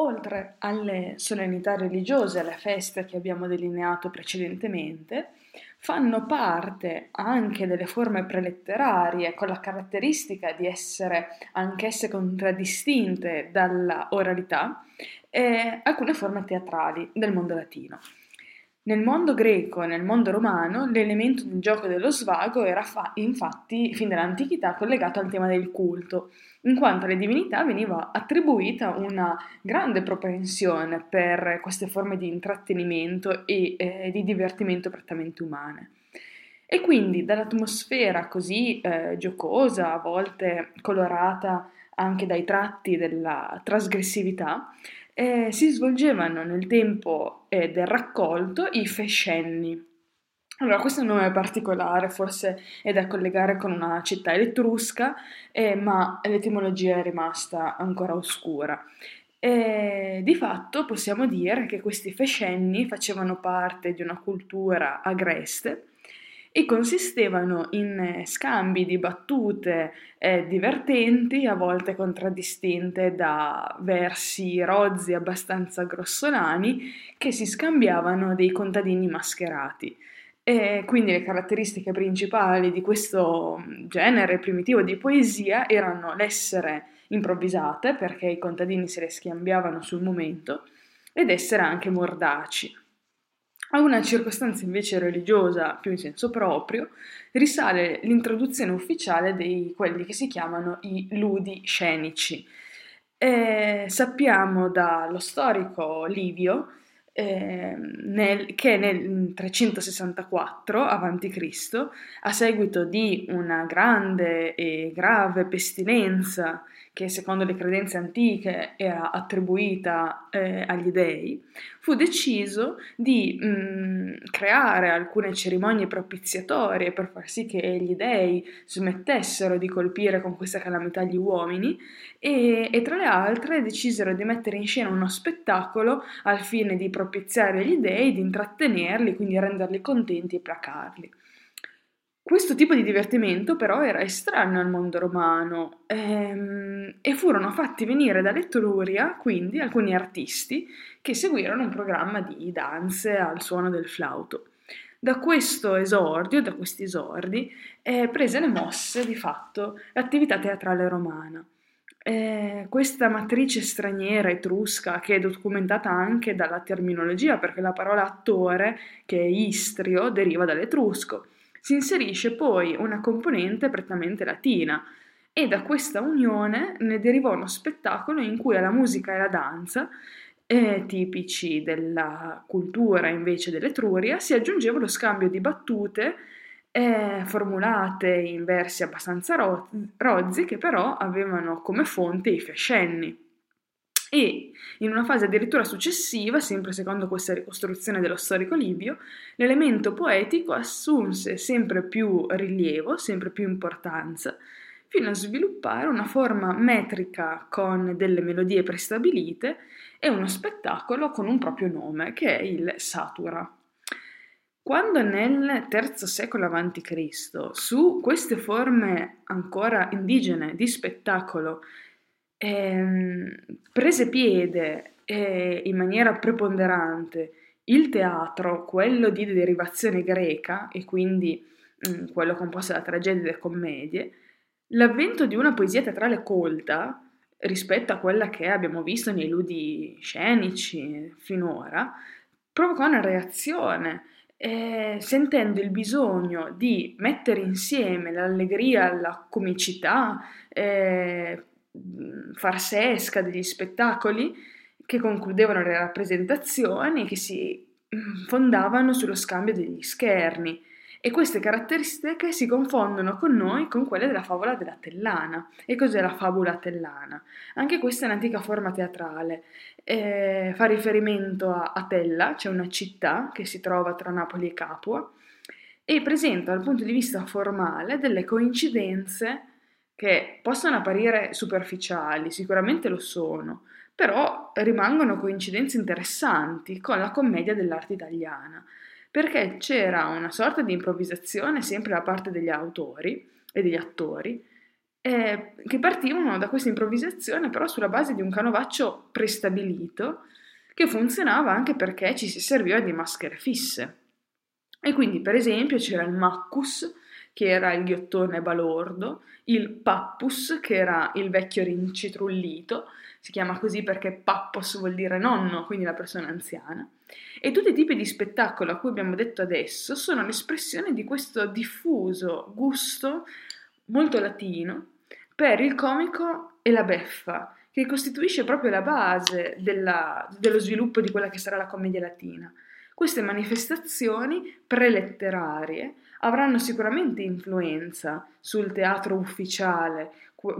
Oltre alle solennità religiose, alle feste che abbiamo delineato precedentemente, fanno parte anche delle forme preletterarie con la caratteristica di essere anch'esse contraddistinte dalla oralità, eh, alcune forme teatrali del mondo latino. Nel mondo greco e nel mondo romano l'elemento del gioco dello svago era fa- infatti fin dall'antichità collegato al tema del culto, in quanto alle divinità veniva attribuita una grande propensione per queste forme di intrattenimento e eh, di divertimento prettamente umane. E quindi dall'atmosfera così eh, giocosa, a volte colorata anche dai tratti della trasgressività, eh, si svolgevano nel tempo eh, del raccolto i fescenni. Allora, questo è nome particolare, forse è da collegare con una città etrusca, eh, ma l'etimologia è rimasta ancora oscura. E, di fatto possiamo dire che questi fescenni facevano parte di una cultura agreste e consistevano in eh, scambi di battute eh, divertenti, a volte contraddistinte da versi rozzi abbastanza grossolani, che si scambiavano dei contadini mascherati. E quindi le caratteristiche principali di questo mm, genere primitivo di poesia erano l'essere improvvisate, perché i contadini se le scambiavano sul momento, ed essere anche mordaci. A una circostanza invece religiosa più in senso proprio risale l'introduzione ufficiale di quelli che si chiamano i ludi scenici. E sappiamo dallo storico Livio eh, nel, che nel 364 a.C., a seguito di una grande e grave pestilenza che secondo le credenze antiche era attribuita eh, agli dei, fu deciso di mh, creare alcune cerimonie propiziatorie per far sì che gli dei smettessero di colpire con questa calamità gli uomini e, e tra le altre decisero di mettere in scena uno spettacolo al fine di propiziare gli dei, di intrattenerli, quindi renderli contenti e placarli. Questo tipo di divertimento però era estraneo al mondo romano ehm, e furono fatti venire dall'Etruria quindi alcuni artisti che seguirono un programma di danze al suono del flauto. Da questo esordio, da questi esordi, eh, prese le mosse di fatto l'attività teatrale romana. Eh, questa matrice straniera etrusca, che è documentata anche dalla terminologia, perché la parola attore, che è istrio, deriva dall'etrusco, si inserisce poi una componente prettamente latina e da questa unione ne derivò uno spettacolo in cui alla musica e alla danza, eh, tipici della cultura invece dell'Etruria, si aggiungeva lo scambio di battute eh, formulate in versi abbastanza rozzi che però avevano come fonte i fescenni e in una fase addirittura successiva, sempre secondo questa ricostruzione dello storico Livio, l'elemento poetico assunse sempre più rilievo, sempre più importanza, fino a sviluppare una forma metrica con delle melodie prestabilite e uno spettacolo con un proprio nome, che è il Satura. Quando nel III secolo a.C. su queste forme ancora indigene di spettacolo ehm, prese piede eh, in maniera preponderante il teatro, quello di derivazione greca e quindi mh, mm, quello composto da tragedie e commedie, l'avvento di una poesia teatrale colta rispetto a quella che abbiamo visto nei ludi scenici finora, provocò una reazione, eh, sentendo il bisogno di mettere insieme l'allegria, la comicità, eh, farsesca degli spettacoli che concludevano le rappresentazioni che si fondavano sullo scambio degli scherni e queste caratteristiche si confondono con noi con quelle della favola della Tellana. E cos'è la fabula tellana? Anche questa è un'antica forma teatrale. Eh, fa riferimento a, a Tella, c'è cioè una città che si trova tra Napoli e Capua, e presenta dal punto di vista formale delle coincidenze che possono apparire superficiali, sicuramente lo sono, però rimangono coincidenze interessanti con la commedia dell'arte italiana, perché c'era una sorta di improvvisazione sempre da parte degli autori e degli attori, eh, che partivano da questa improvvisazione però sulla base di un canovaccio prestabilito che funzionava anche perché ci si serviva di maschere fisse. E quindi per esempio c'era il Maccus, che era il ghiottone balordo, il Pappus, che era il vecchio rincitrullito, si chiama così perché Pappos vuol dire nonno, quindi la persona anziana. E tutti i tipi di spettacolo a cui abbiamo detto adesso sono l'espressione di questo diffuso gusto molto latino per il comico e la beffa, che costituisce proprio la base della, dello sviluppo di quella che sarà la commedia latina. Queste manifestazioni preletterarie avranno sicuramente influenza sul teatro ufficiale,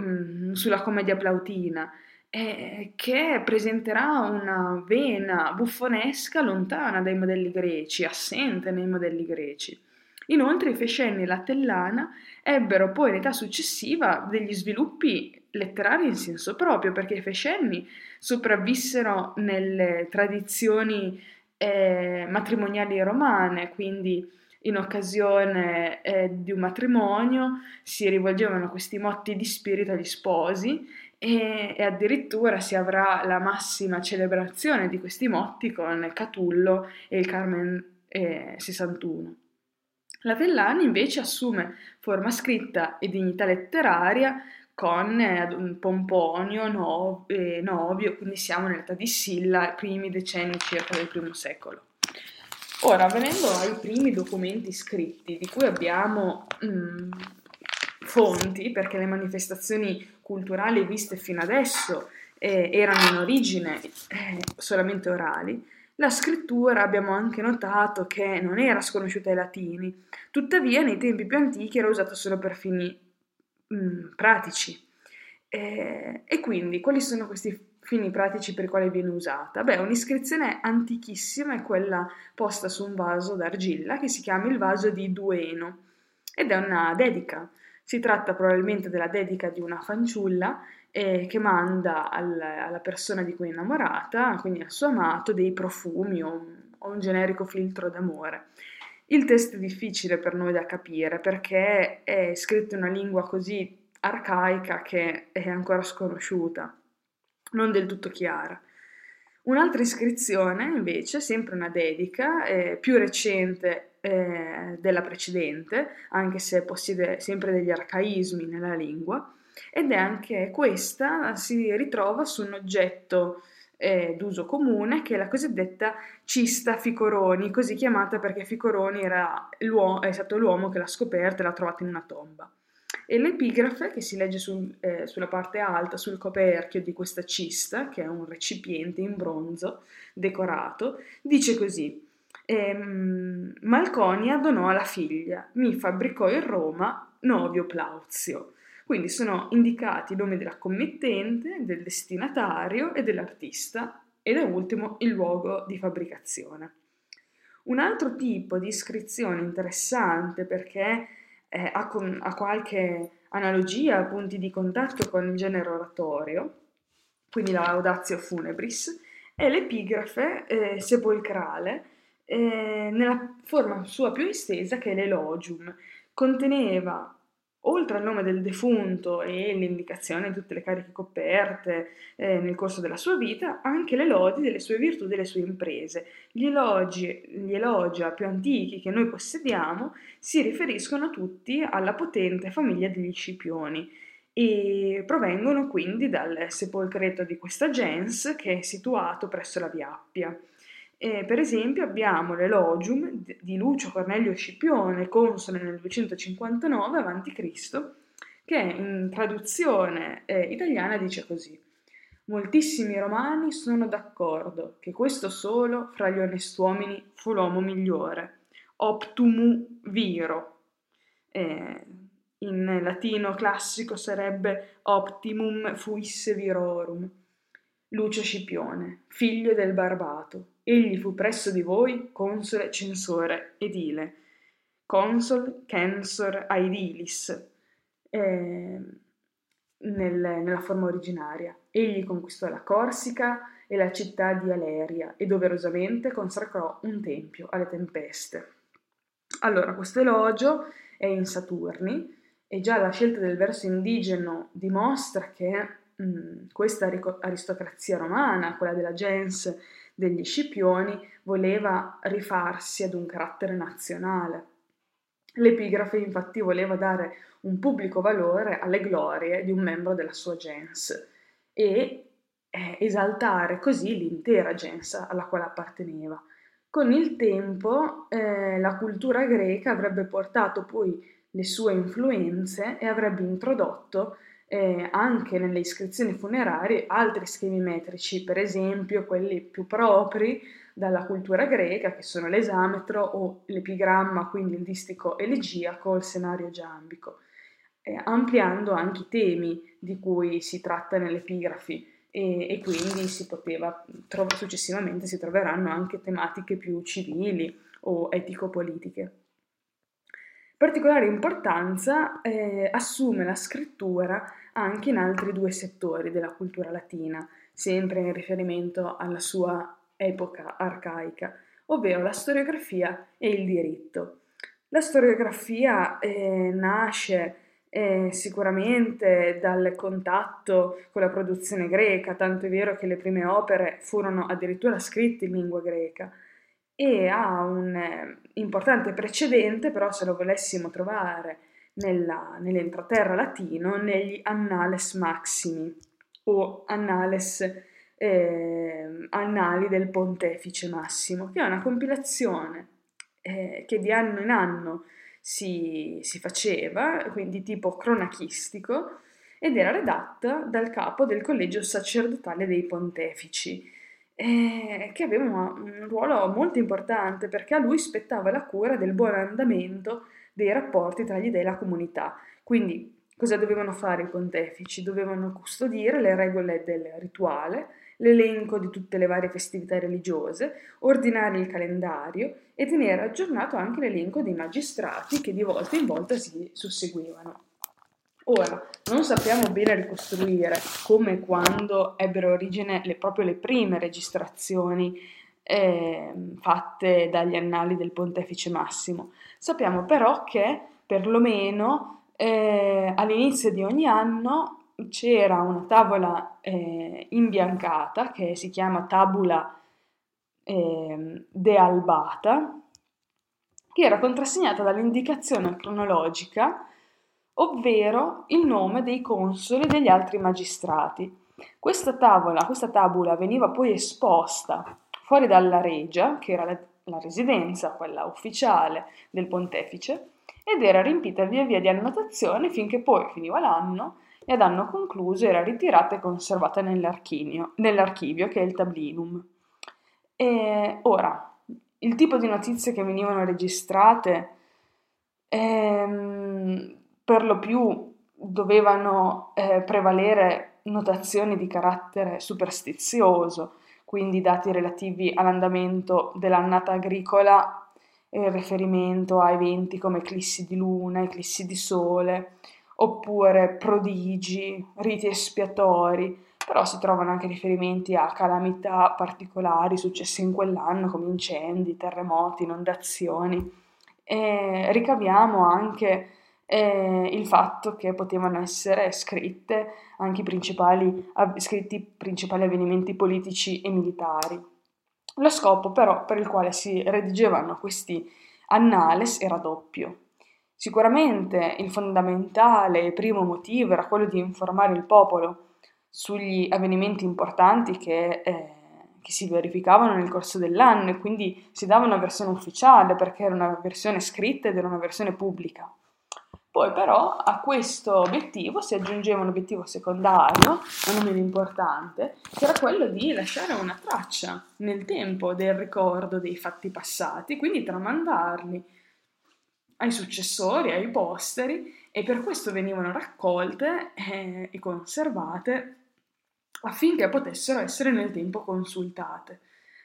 mm, sulla commedia plautina, eh, che presenterà una vena buffonesca lontana dai modelli greci, assente nei modelli greci. Inoltre i Fescenni e la Tellana ebbero poi in età successiva degli sviluppi letterari in senso proprio, perché i Fescenni sopravvissero nelle tradizioni eh, matrimoniali romane, quindi in occasione eh, di un matrimonio si rivolgevano questi motti di spirito agli sposi e, e, addirittura si avrà la massima celebrazione di questi motti con Catullo e il Carmen eh, 61. La Tellani invece assume forma scritta e dignità letteraria con eh, Pomponio, no, eh, Novio, quindi siamo nell'età di Silla, primi decenni circa del primo secolo. Ora, venendo ai primi documenti scritti, di cui abbiamo mh, mm, fonti, perché le manifestazioni culturali viste fino adesso eh, erano in origine eh, solamente orali, la scrittura abbiamo anche notato che non era sconosciuta ai latini, tuttavia nei tempi più antichi era usata solo per fini mh, mm, pratici. Eh, e quindi quali sono questi fini pratici per i quali viene usata? Beh, un'iscrizione antichissima è quella posta su un vaso d'argilla che si chiama il vaso di Dueno ed è una dedica. Si tratta probabilmente della dedica di una fanciulla eh, che manda al, alla persona di cui è innamorata, quindi al suo amato, dei profumi o o un generico filtro d'amore. Il testo è difficile per noi da capire perché è scritto in una lingua così arcaica che è ancora sconosciuta non del tutto chiara. Un'altra iscrizione, invece, sempre una dedica, eh, più recente eh, della precedente, anche se possiede sempre degli arcaismi nella lingua, ed è anche questa, si ritrova su un oggetto eh, d'uso comune che è la cosiddetta cista Ficoroni, così chiamata perché Ficoroni era è stato l'uomo che l'ha scoperta e l'ha trovata in una tomba. E l'epigrafe, che si legge sul, eh, sulla parte alta, sul coperchio di questa cista, che è un recipiente in bronzo decorato, dice così: ehm, Malconia donò alla figlia, mi fabbricò in Roma Novio Plauzio. Quindi sono indicati i nomi della committente, del destinatario e dell'artista e da ultimo il luogo di fabbricazione. Un altro tipo di iscrizione interessante perché eh, ha, con, ha, qualche analogia, punti di contatto con il genere oratorio, quindi la Laudatio Funebris, è l'epigrafe eh, sepolcrale eh, nella forma sua più estesa che è l'elogium. Conteneva oltre al nome del defunto e l'indicazione di tutte le cariche coperte eh, nel corso della sua vita, anche le lodi delle sue virtù e delle sue imprese. Gli elogi, gli elogi più antichi che noi possediamo si riferiscono tutti alla potente famiglia degli Scipioni e provengono quindi dal sepolcreto di questa gens che è situato presso la Via Appia. E, per esempio abbiamo l'Elogium di Lucio Cornelio Scipione, console nel 259 a.C., che in traduzione eh, italiana dice così. Moltissimi romani sono d'accordo che questo solo fra gli onest'uomini fu l'uomo migliore, optumu viro. Eh, in latino classico sarebbe optimum fuisse virorum. Lucio Scipione, figlio del Barbato, Egli fu presso di voi console, censore, edile, consol, censor, aedilis, eh, nel, nella forma originaria. Egli conquistò la Corsica e la città di Aleria e doverosamente consacrò un tempio alle tempeste. Allora, questo elogio è in Saturni e già la scelta del verso indigeno dimostra che mh, questa aristocrazia romana, quella della gens degli Scipioni, voleva rifarsi ad un carattere nazionale. L'epigrafe infatti voleva dare un pubblico valore alle glorie di un membro della sua gens e eh, esaltare così l'intera gens alla quale apparteneva. Con il tempo eh, la cultura greca avrebbe portato poi le sue influenze e avrebbe introdotto eh, anche nelle iscrizioni funerarie altri schemi metrici, per esempio quelli più propri dalla cultura greca, che sono l'esametro o l'epigramma, quindi il distico elegiaco il senario giambico, eh, ampliando anche i temi di cui si tratta nelle epigrafi e, e quindi si poteva, tro- successivamente si troveranno anche tematiche più civili o etico-politiche. Particolare importanza eh, assume la scrittura anche in altri due settori della cultura latina, sempre in riferimento alla sua epoca arcaica, ovvero la storiografia e il diritto. La storiografia eh, nasce eh, sicuramente dal contatto con la produzione greca, tanto è vero che le prime opere furono addirittura scritte in lingua greca e ha un eh, importante precedente, però se lo volessimo trovare nella, nell'entroterra latino, negli Annales Maximi o Annales, eh, Annali del Pontefice Massimo, che è una compilazione eh, che di anno in anno si, si faceva, quindi tipo cronachistico, ed era redatta dal capo del collegio sacerdotale dei pontefici, eh, che aveva un ruolo molto importante perché a lui spettava la cura del buon andamento dei rapporti tra gli dei e la comunità. Quindi cosa dovevano fare i pontefici? Dovevano custodire le regole del rituale, l'elenco di tutte le varie festività religiose, ordinare il calendario e tenere aggiornato anche l'elenco dei magistrati che di volta in volta si susseguivano. Ora, non sappiamo bene ricostruire come e quando ebbero origine le, proprio le prime registrazioni eh, fatte dagli annali del Pontefice Massimo. Sappiamo però che perlomeno eh, all'inizio di ogni anno c'era una tavola eh, imbiancata che si chiama tabula eh, de albata, che era contrassegnata dall'indicazione cronologica ovvero il nome dei consoli e degli altri magistrati. Questa tavola, questa tabula veniva poi esposta fuori dalla regia, che era la, la residenza, quella ufficiale del pontefice, ed era riempita via via di annotazioni finché poi finiva l'anno e ad anno concluso era ritirata e conservata nell'archivio, che è il tablinum. E ora, il tipo di notizie che venivano registrate ehm, per lo più dovevano eh, prevalere notazioni di carattere superstizioso, quindi dati relativi all'andamento dell'annata agricola in riferimento a eventi come eclissi di luna, eclissi di sole, oppure prodigi, riti espiatori, però si trovano anche riferimenti a calamità particolari successe in quell'anno come incendi, terremoti, inondazioni. E ricaviamo anche eh, il fatto che potevano essere scritte anche i principali, scritti principali avvenimenti politici e militari. Lo scopo però per il quale si redigevano questi annales era doppio. Sicuramente il fondamentale e primo motivo era quello di informare il popolo sugli avvenimenti importanti che, eh, che, si verificavano nel corso dell'anno e quindi si dava una versione ufficiale perché era una versione scritta ed era una versione pubblica. Poi però a questo obiettivo si aggiungeva un obiettivo secondario, non meno importante, che era quello di lasciare una traccia nel tempo del ricordo dei fatti passati, quindi tramandarli ai successori, ai posteri, e per questo venivano raccolte eh, e conservate affinché potessero essere nel tempo consultate.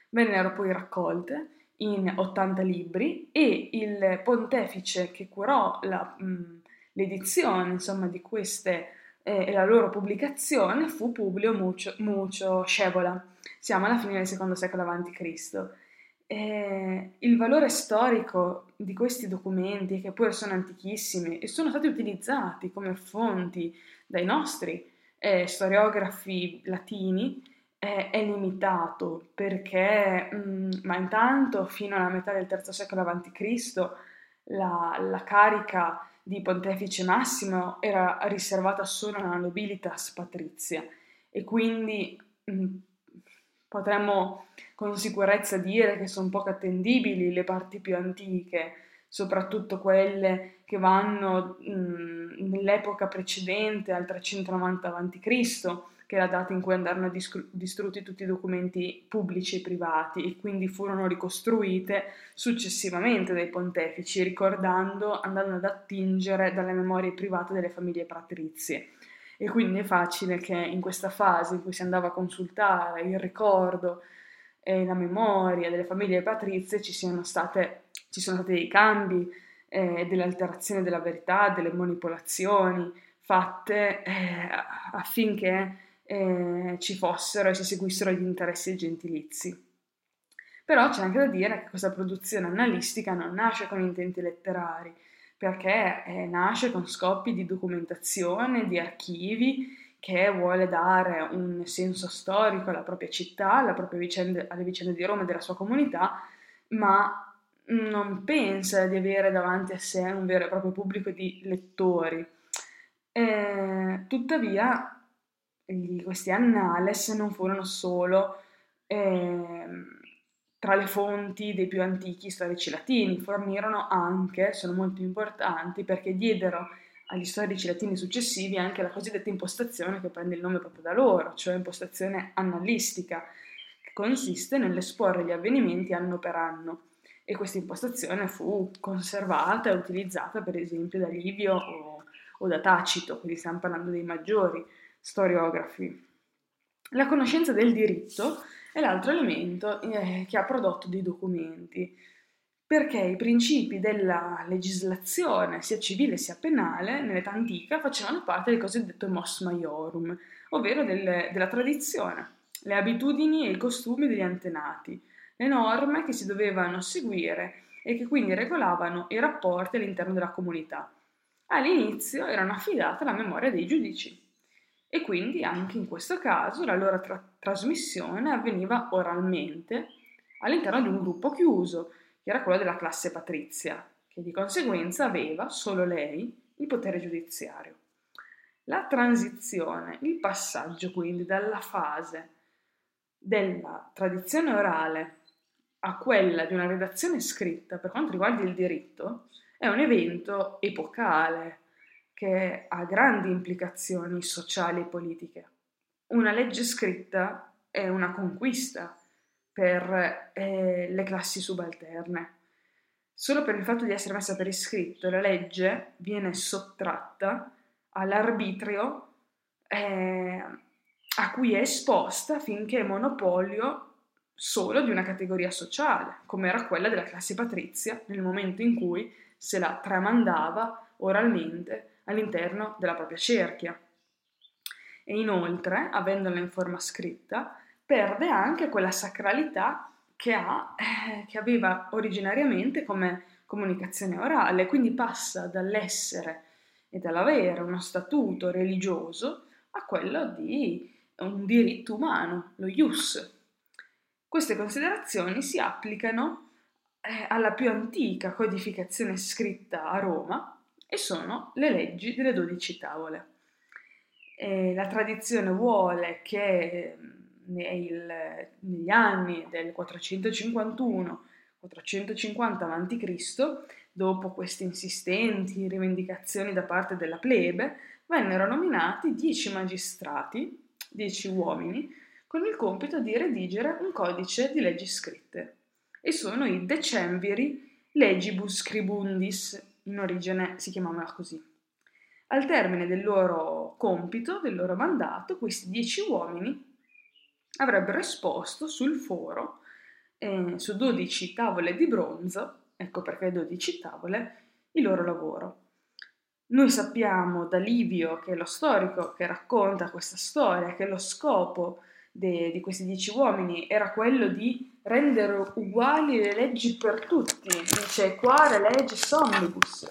Vennero poi raccolte in 80 libri e il pontefice che curò la, mh, l'edizione insomma, di queste eh, e la loro pubblicazione fu Publio Mucio, Mucio Scevola. Siamo alla fine del secondo secolo a.C. eh, il valore storico di questi documenti, che pure sono antichissimi e sono stati utilizzati come fonti dai nostri eh, storiografi latini, eh, è limitato perché, mh, mm, ma intanto fino alla metà del III secolo a.C. La, la carica di pontefice massimo era riservata solo alla nobilitas patrizia e quindi mm, potremmo con sicurezza dire che sono poco attendibili le parti più antiche, soprattutto quelle che vanno mh, nell'epoca precedente al 390 a.C., che è la data in cui andarono discru- distrutti tutti i documenti pubblici e privati e quindi furono ricostruite successivamente dai pontefici, ricordando, andando ad attingere dalle memorie private delle famiglie patrizie. E quindi è facile che in questa fase in cui si andava a consultare il ricordo e la memoria delle famiglie patrizie ci state, ci sono stati dei cambi, eh, delle alterazioni della verità, delle manipolazioni fatte eh, affinché eh, ci fossero e si seguissero gli interessi gentilizi. Però c'è anche da dire che questa produzione analistica non nasce con intenti letterari, perché eh, nasce con scopi di documentazione, di archivi, che vuole dare un senso storico alla propria città, alla propria vicende, alle vicende di Roma e della sua comunità, ma non pensa di avere davanti a sé un vero e proprio pubblico di lettori. Eh, tuttavia, gli, questi annales non furono solo eh, tra le fonti dei più antichi storici latini, fornirono anche, sono molto importanti perché diedero agli storici latini successivi anche la cosiddetta impostazione che prende il nome proprio da loro, cioè impostazione annalistica, che consiste nell'esporre gli avvenimenti anno per anno. E questa impostazione fu conservata e utilizzata per esempio da Livio o, o da Tacito, quindi stiamo parlando dei maggiori storiografi. La conoscenza del diritto è l'altro elemento eh, che ha prodotto dei documenti perché i principi della legislazione, sia civile sia penale, nell'età antica facevano parte del cosiddetto mos maiorum, ovvero del, della tradizione, le abitudini e i costumi degli antenati, le norme che si dovevano seguire e che quindi regolavano i rapporti all'interno della comunità. All'inizio erano affidate alla memoria dei giudici e quindi anche in questo caso la loro tra- trasmissione avveniva oralmente all'interno di un gruppo chiuso, che era quello della classe patrizia, che di conseguenza aveva solo lei il potere giudiziario. La transizione, il passaggio quindi dalla fase della tradizione orale a quella di una redazione scritta per quanto riguarda il diritto è un evento epocale che ha grandi implicazioni sociali e politiche. Una legge scritta è una conquista per eh, le classi subalterne. Solo per il fatto di essere messa per iscritto, la legge viene sottratta all'arbitrio eh, a cui è esposta finché è monopolio solo di una categoria sociale, come era quella della classe patrizia nel momento in cui se la tramandava oralmente all'interno della propria cerchia. E inoltre, avendola in forma scritta, perde anche quella sacralità che, ha, eh, che aveva originariamente come comunicazione orale, quindi passa dall'essere e dall'avere uno statuto religioso a quello di un diritto umano, lo ius. Queste considerazioni si applicano eh, alla più antica codificazione scritta a Roma e sono le leggi delle dodici tavole. E la tradizione vuole che nel, negli anni del 451-450 a.C., dopo queste insistenti rivendicazioni da parte della plebe, vennero nominati dieci magistrati, dieci uomini, con il compito di redigere un codice di leggi scritte. E sono i Decemviri Legibus Scribundis, in origine si chiamava così. Al termine del loro compito, del loro mandato, questi dieci uomini avrebbero esposto sul foro, eh, su 12 tavole di bronzo, ecco perché 12 tavole, il loro lavoro. Noi sappiamo da Livio, che è lo storico che racconta questa storia, che lo scopo de, di questi dieci uomini era quello di rendere uguali le leggi per tutti, dice quare legge omnibus,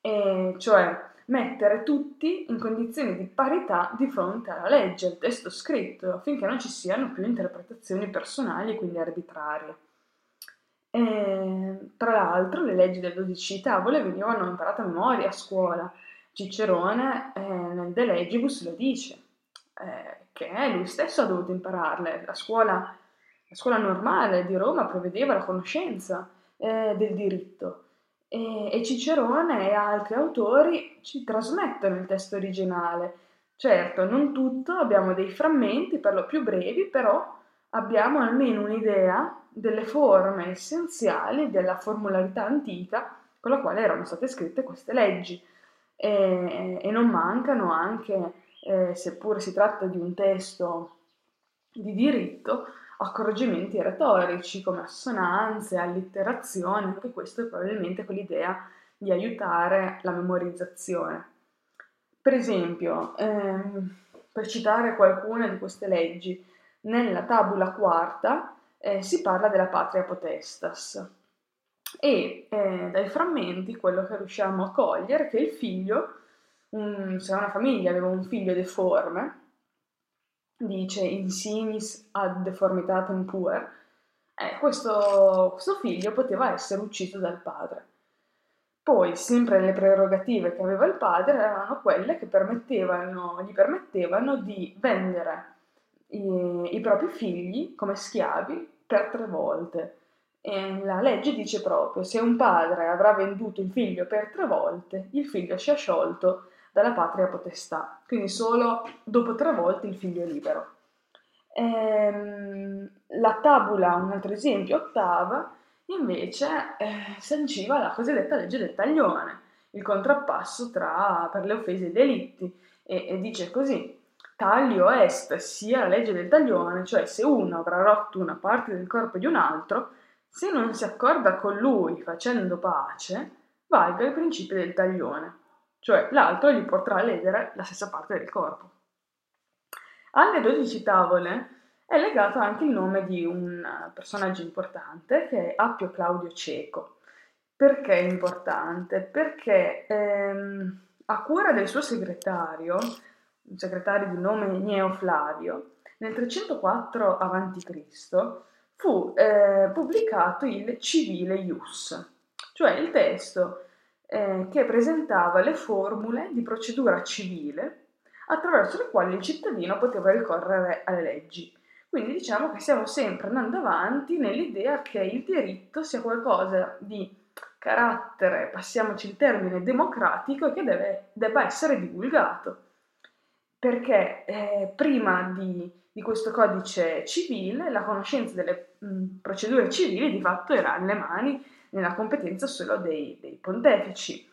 e cioè mettere tutti in condizioni di parità di fronte alla legge, al testo scritto, affinché non ci siano più interpretazioni personali e quindi arbitrarie. E, tra l'altro le leggi delle 12 tavole venivano imparate a memoria a scuola. Cicerone eh, nel De Legibus lo dice, eh, che lui stesso ha dovuto impararle. La scuola, la scuola normale di Roma prevedeva la conoscenza eh, del diritto e, e Cicerone e altri autori ci trasmettono il testo originale. Certo, non tutto, abbiamo dei frammenti per lo più brevi, però abbiamo almeno un'idea delle forme essenziali della formularità antica con la quale erano state scritte queste leggi e, e non mancano anche, eh, seppure si tratta di un testo di diritto, accorgimenti retorici come assonanze, allitterazione, anche questo è probabilmente con l'idea di aiutare la memorizzazione. Per esempio, ehm, per citare qualcuna di queste leggi, nella tabula quarta eh, si parla della patria potestas e eh, dai frammenti quello che riusciamo a cogliere è che il figlio, un, se una famiglia aveva un figlio deforme, dice insignis ad deformitatem puer, eh, questo, questo figlio poteva essere ucciso dal padre. Poi, sempre le prerogative che aveva il padre erano quelle che permettevano, gli permettevano di vendere i, i propri figli come schiavi per tre volte. E la legge dice proprio, se un padre avrà venduto il figlio per tre volte, il figlio si è sciolto dalla patria potestà, quindi solo dopo tre volte il figlio è libero. Ehm, la tabula, un altro esempio, ottava, invece eh, sanciva la cosiddetta legge del taglione, il contrappasso tra, per le offese e i delitti, e, e dice così, taglio est sia la legge del taglione, cioè se uno avrà rotto una parte del corpo di un altro, se non si accorda con lui facendo pace, valga il principio del taglione cioè l'altro gli potrà ledere la stessa parte del corpo. Alle 12 tavole è legato anche il nome di un personaggio importante che è Appio Claudio Cieco. Perché è importante? Perché ehm, a cura del suo segretario, un segretario di nome Gneo Flavio, nel 304 a.C. fu eh, pubblicato il Civile Ius, cioè il testo eh, che presentava le formule di procedura civile attraverso le quali il cittadino poteva ricorrere alle leggi. Quindi diciamo che stiamo sempre andando avanti nell'idea che il diritto sia qualcosa di carattere, passiamoci il termine, democratico e che deve, debba essere divulgato. Perché eh, prima di, di, questo codice civile la conoscenza delle mh, procedure civili di fatto era nelle mani nella competenza solo dei, dei pontefici.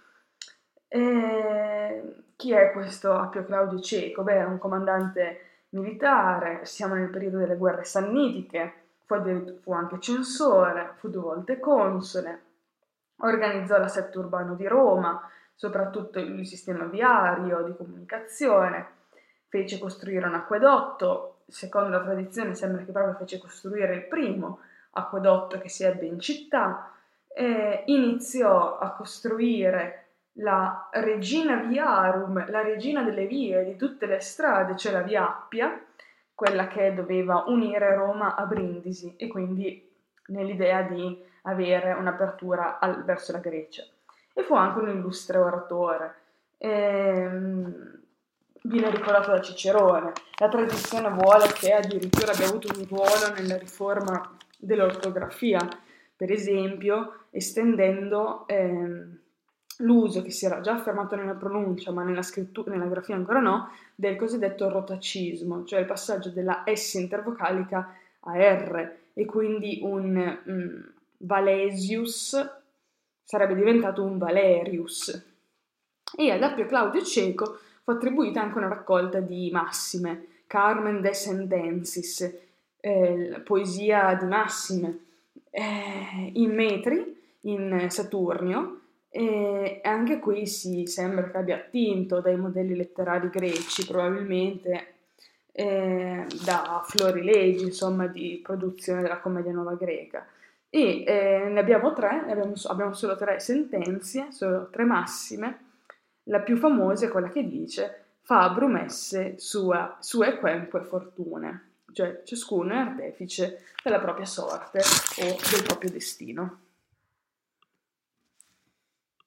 E chi è questo Appio Claudio Cieco? Beh, è un comandante militare, siamo nel periodo delle guerre sannitiche, fu, fu anche censore, fu due volte console, organizzò l'assetto urbano di Roma, soprattutto il sistema viario, di comunicazione, fece costruire un acquedotto, secondo la tradizione sembra che proprio fece costruire il primo acquedotto che si ebbe in città, eh, iniziò a costruire la regina viarum, la regina delle vie di tutte le strade, cioè la via Appia, quella che doveva unire Roma a Brindisi e quindi nell'idea di avere un'apertura al, verso la Grecia. E fu anche un illustre oratore. Ehm, viene ricordato da Cicerone. La tradizione vuole che addirittura abbia avuto un ruolo nella riforma dell'ortografia, per esempio estendendo ehm, l'uso che si era già affermato nella pronuncia, ma nella, scrittura, nella grafia ancora no, del cosiddetto rotacismo, cioè il passaggio della S intervocalica a R e quindi un um, Valesius sarebbe diventato un Valerius. E ad Appio Claudio Cieco fu attribuita anche una raccolta di massime, Carmen de Sentensis, eh, poesia di massime, eh, in metri, in Saturnio, e anche qui si sembra che abbia attinto dai modelli letterari greci, probabilmente eh, da florileggi, insomma, di produzione della commedia nuova greca. E eh, ne abbiamo tre, abbiamo, abbiamo solo tre sentenze, solo tre massime. La più famosa è quella che dice fa brumesse sua, sue quemque fortune, cioè ciascuno è artefice della propria sorte o del proprio destino.